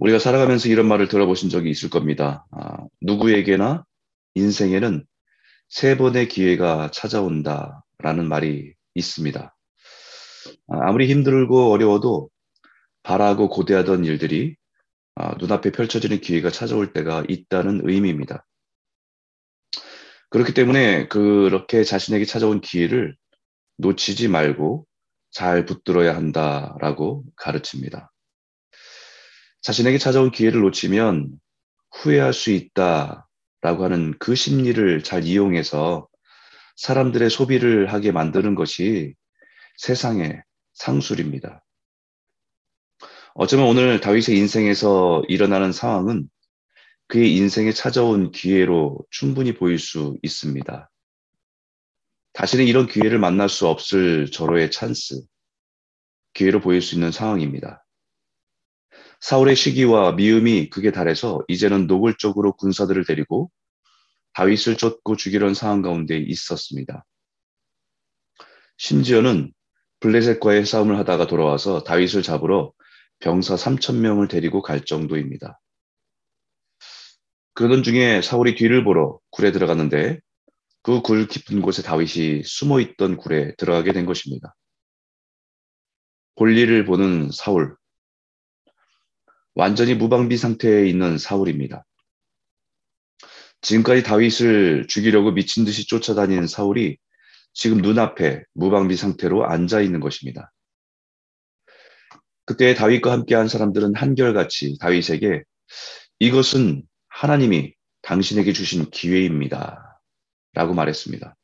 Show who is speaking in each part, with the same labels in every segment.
Speaker 1: 우리가 살아가면서 이런 말을 들어보신 적이 있을 겁니다. 아, 누구에게나 인생에는 세 번의 기회가 찾아온다 라는 말이 있습니다. 아, 아무리 힘들고 어려워도 바라고 고대하던 일들이 아, 눈앞에 펼쳐지는 기회가 찾아올 때가 있다는 의미입니다. 그렇기 때문에 그렇게 자신에게 찾아온 기회를 놓치지 말고 잘 붙들어야 한다라고 가르칩니다. 자신에게 찾아온 기회를 놓치면 후회할 수 있다라고 하는 그 심리를 잘 이용해서 사람들의 소비를 하게 만드는 것이 세상의 상술입니다. 어쩌면 오늘 다윗의 인생에서 일어나는 상황은 그의 인생에 찾아온 기회로 충분히 보일 수 있습니다. 다시는 이런 기회를 만날 수 없을 절호의 찬스, 기회로 보일 수 있는 상황입니다. 사울의 시기와 미움이 극에 달해서 이제는 노골적으로 군사들을 데리고 다윗을 쫓고 죽이려는 상황 가운데 있었습니다. 심지어는 블레셋과의 싸움을 하다가 돌아와서 다윗을 잡으러 병사 3천 명을 데리고 갈 정도입니다. 그러던 중에 사울이 뒤를 보러 굴에 들어갔는데 그 굴 깊은 곳에 다윗이 숨어 있던 굴에 들어가게 된 것입니다. 볼일을 보는 사울, 완전히 무방비 상태에 있는 사울입니다. 지금까지 다윗을 죽이려고 미친 듯이 쫓아다니는 사울이 지금 눈앞에 무방비 상태로 앉아 있는 것입니다. 그때 다윗과 함께한 사람들은 한결같이 다윗에게 이것은 하나님이 당신에게 주신 기회입니다. 라고 말했습니다.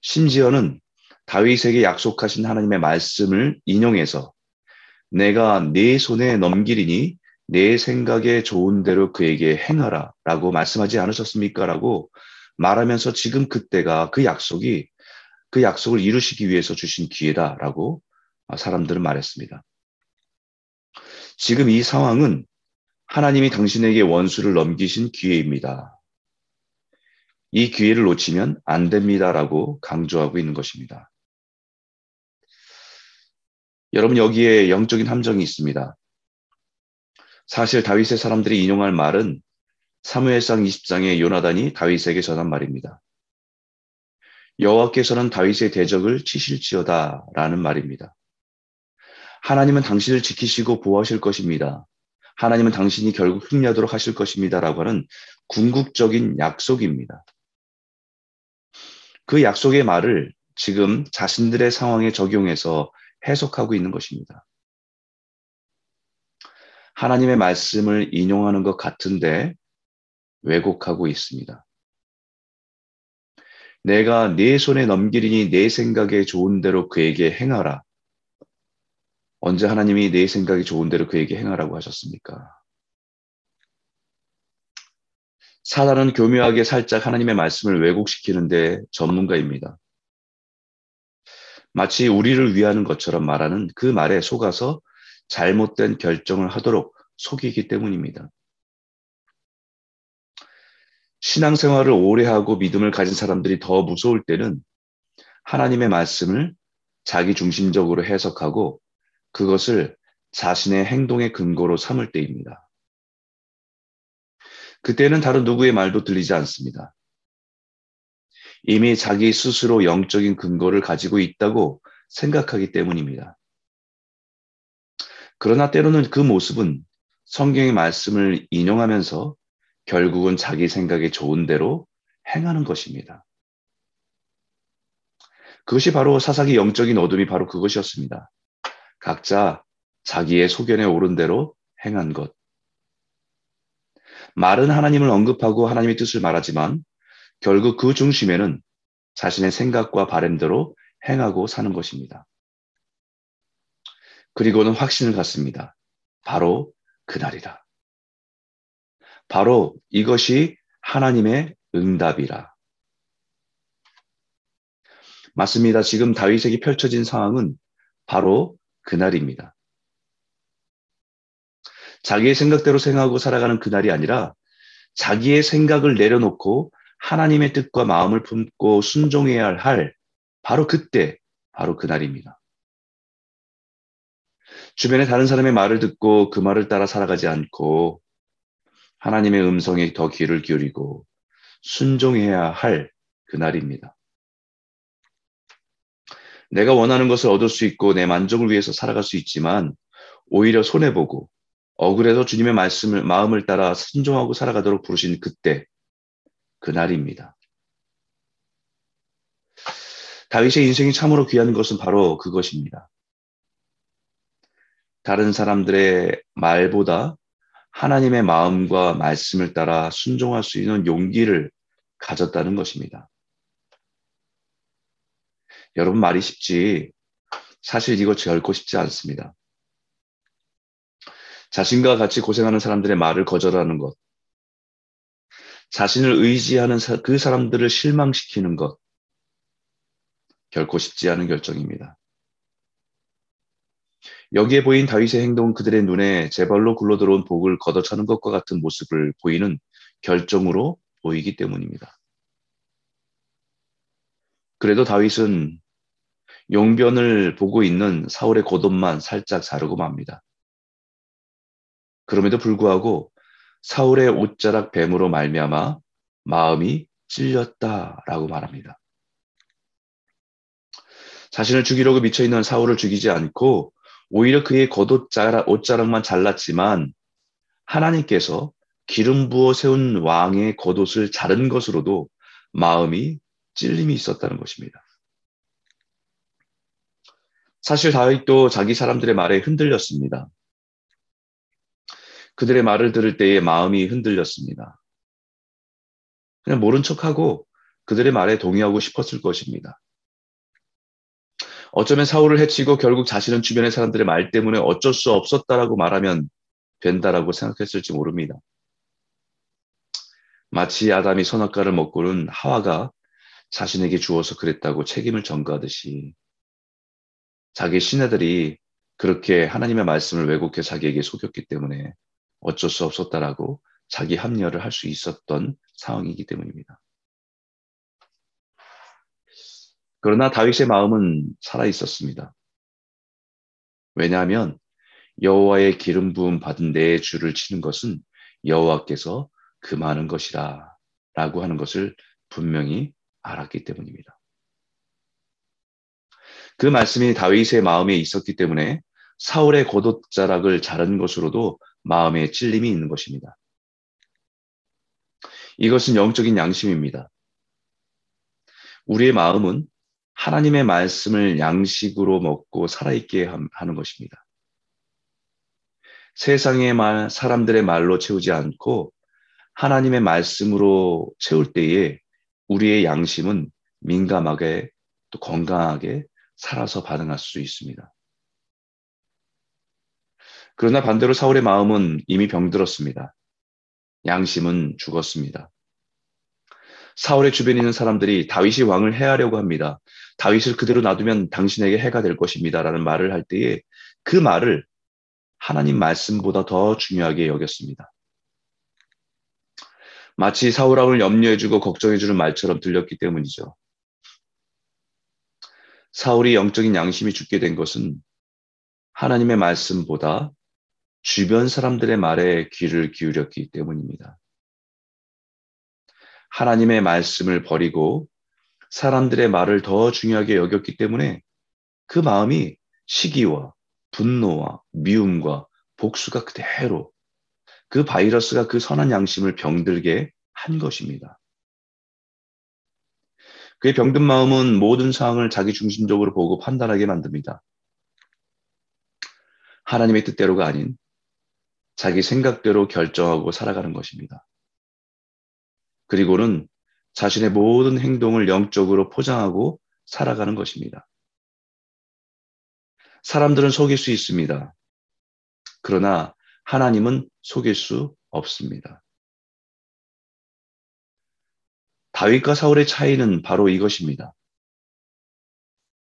Speaker 1: 심지어는 다윗에게 약속하신 하나님의 말씀을 인용해서 내가 네 손에 넘기리니 내 생각에 좋은 대로 그에게 행하라 라고 말씀하지 않으셨습니까? 라고 말하면서 지금 그때가 그 약속이 그 약속을 이루시기 위해서 주신 기회다 라고 사람들은 말했습니다. 지금 이 상황은 하나님이 당신에게 원수를 넘기신 기회입니다. 이 기회를 놓치면 안 됩니다 라고 강조하고 있는 것입니다. 여러분 여기에 영적인 함정이 있습니다. 사실 다윗의 사람들이 인용할 말은 사무엘상 20장의 요나단이 다윗에게 전한 말입니다. 여호와께서는 다윗의 대적을 치실지어다라는 말입니다. 하나님은 당신을 지키시고 보호하실 것입니다. 하나님은 당신이 결국 승리하도록 하실 것입니다라고 하는 궁극적인 약속입니다. 그 약속의 말을 지금 자신들의 상황에 적용해서 해석하고 있는 것입니다. 하나님의 말씀을 인용하는 것 같은데 왜곡하고 있습니다. 내가 네 손에 넘기리니 내 생각에 좋은 대로 그에게 행하라. 언제 하나님이 내 생각이 좋은 대로 그에게 행하라고 하셨습니까? 사단은 교묘하게 살짝 하나님의 말씀을 왜곡시키는데 전문가입니다. 마치 우리를 위하는 것처럼 말하는 그 말에 속아서 잘못된 결정을 하도록 속이기 때문입니다. 신앙생활을 오래 하고 믿음을 가진 사람들이 더 무서울 때는 하나님의 말씀을 자기 중심적으로 해석하고 그것을 자신의 행동의 근거로 삼을 때입니다. 그때는 다른 누구의 말도 들리지 않습니다. 이미 자기 스스로 영적인 근거를 가지고 있다고 생각하기 때문입니다. 그러나 때로는 그 모습은 성경의 말씀을 인용하면서 결국은 자기 생각에 좋은 대로 행하는 것입니다. 그것이 바로 사사기 영적인 어둠이 바로 그것이었습니다. 각자 자기의 소견에 오른 대로 행한 것. 말은 하나님을 언급하고 하나님의 뜻을 말하지만 결국 그 중심에는 자신의 생각과 바램대로 행하고 사는 것입니다. 그리고는 확신을 갖습니다. 바로 그날이다. 바로 이것이 하나님의 응답이라. 맞습니다. 지금 다윗에게 펼쳐진 상황은 바로 그날입니다. 자기의 생각대로 생각하고 살아가는 그날이 아니라 자기의 생각을 내려놓고 하나님의 뜻과 마음을 품고 순종해야 할 바로 그때, 바로 그날입니다. 주변에 다른 사람의 말을 듣고 그 말을 따라 살아가지 않고 하나님의 음성에 더 귀를 기울이고 순종해야 할 그날입니다. 내가 원하는 것을 얻을 수 있고 내 만족을 위해서 살아갈 수 있지만 오히려 손해보고 억울해서 주님의 말씀을 마음을 따라 순종하고 살아가도록 부르신 그때 그날입니다. 다윗의 인생이 참으로 귀한 것은 바로 그것입니다. 다른 사람들의 말보다 하나님의 마음과 말씀을 따라 순종할 수 있는 용기를 가졌다는 것입니다. 여러분 말이 쉽지 사실 이거 결코 쉽지 않습니다. 자신과 같이 고생하는 사람들의 말을 거절하는 것, 자신을 의지하는 그 사람들을 실망시키는 것, 결코 쉽지 않은 결정입니다. 여기에 보인 다윗의 행동은 그들의 눈에 제발로 굴러들어온 복을 걷어차는 것과 같은 모습을 보이는 결정으로 보이기 때문입니다. 그래도 다윗은 용변을 보고 있는 사울의 고돈만 살짝 자르고 맙니다. 그럼에도 불구하고 사울의 옷자락 뱀으로 말미암아 마음이 찔렸다라고 말합니다. 자신을 죽이려고 미쳐 있는 사울을 죽이지 않고 오히려 그의 겉옷자락 옷자락만 잘랐지만 하나님께서 기름 부어 세운 왕의 겉옷을 자른 것으로도 마음이 찔림이 있었다는 것입니다. 사실 다윗도 자기 사람들의 말에 흔들렸습니다. 그들의 말을 들을 때에 마음이 흔들렸습니다. 그냥 모른 척하고 그들의 말에 동의하고 싶었을 것입니다. 어쩌면 사울을 해치고 결국 자신은 주변의 사람들의 말 때문에 어쩔 수 없었다라고 말하면 된다라고 생각했을지 모릅니다. 마치 아담이 선악과를 먹고는 하와가 자신에게 주어서 그랬다고 책임을 전가하듯이 자기 신하들이 그렇게 하나님의 말씀을 왜곡해 자기에게 속였기 때문에 어쩔 수 없었다라고 자기 합리화를 할 수 있었던 상황이기 때문입니다. 그러나 다윗의 마음은 살아 있었습니다. 왜냐하면 여호와의 기름 부음 받은 내 주를 치는 것은 여호와께서 금하는 것이라 라고 하는 것을 분명히 알았기 때문입니다. 그 말씀이 다윗의 마음에 있었기 때문에 사울의 고독자락을 자른 것으로도 마음에 찔림이 있는 것입니다. 이것은 영적인 양심입니다. 우리의 마음은 하나님의 말씀을 양식으로 먹고 살아있게 하는 것입니다. 세상의 말, 사람들의 말로 채우지 않고 하나님의 말씀으로 채울 때에 우리의 양심은 민감하게 또 건강하게 살아서 반응할 수 있습니다. 그러나 반대로 사울의 마음은 이미 병들었습니다. 양심은 죽었습니다. 사울의 주변에 있는 사람들이 다윗이 왕을 해하려고 합니다. 다윗을 그대로 놔두면 당신에게 해가 될 것입니다. 라는 말을 할 때에 그 말을 하나님 말씀보다 더 중요하게 여겼습니다. 마치 사울왕을 염려해주고 걱정해주는 말처럼 들렸기 때문이죠. 사울이 영적인 양심이 죽게 된 것은 하나님의 말씀보다 주변 사람들의 말에 귀를 기울였기 때문입니다. 하나님의 말씀을 버리고 사람들의 말을 더 중요하게 여겼기 때문에 그 마음이 시기와 분노와 미움과 복수가 그대로 그 바이러스가 그 선한 양심을 병들게 한 것입니다. 그의 병든 마음은 모든 상황을 자기 중심적으로 보고 판단하게 만듭니다. 하나님의 뜻대로가 아닌 자기 생각대로 결정하고 살아가는 것입니다. 그리고는 자신의 모든 행동을 영적으로 포장하고 살아가는 것입니다. 사람들은 속일 수 있습니다. 그러나 하나님은 속일 수 없습니다. 다윗과 사울의 차이는 바로 이것입니다.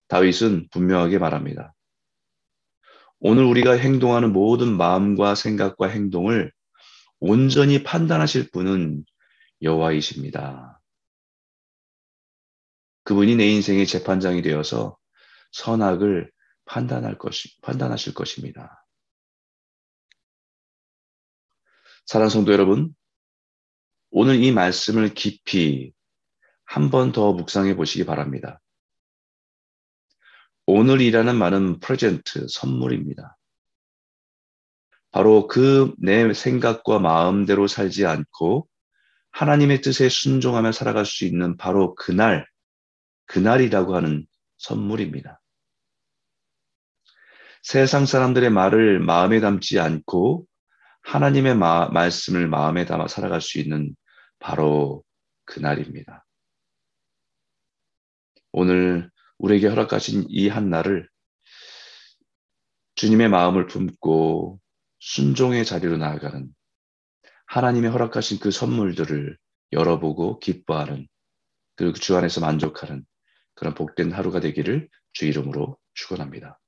Speaker 1: 다윗은 분명하게 말합니다. 오늘 우리가 행동하는 모든 마음과 생각과 행동을 온전히 판단하실 분은 여호와이십니다. 그분이 내 인생의 재판장이 되어서 선악을 판단할 것이, 판단하실 것입니다. 사랑 성도 여러분, 오늘 이 말씀을 깊이 한 번 더 묵상해 보시기 바랍니다. 오늘이라는 말은 프레젠트, 선물입니다. 바로 그 내 생각과 마음대로 살지 않고 하나님의 뜻에 순종하며 살아갈 수 있는 바로 그날, 그날이라고 하는 선물입니다. 세상 사람들의 말을 마음에 담지 않고 하나님의 마, 말씀을 마음에 담아 살아갈 수 있는 바로 그날입니다. 오늘 우리에게 허락하신 이 한 날을 주님의 마음을 품고 순종의 자리로 나아가는 하나님의 허락하신 그 선물들을 열어보고 기뻐하는 그리고 주 안에서 만족하는 그런 복된 하루가 되기를 주 이름으로 축원합니다.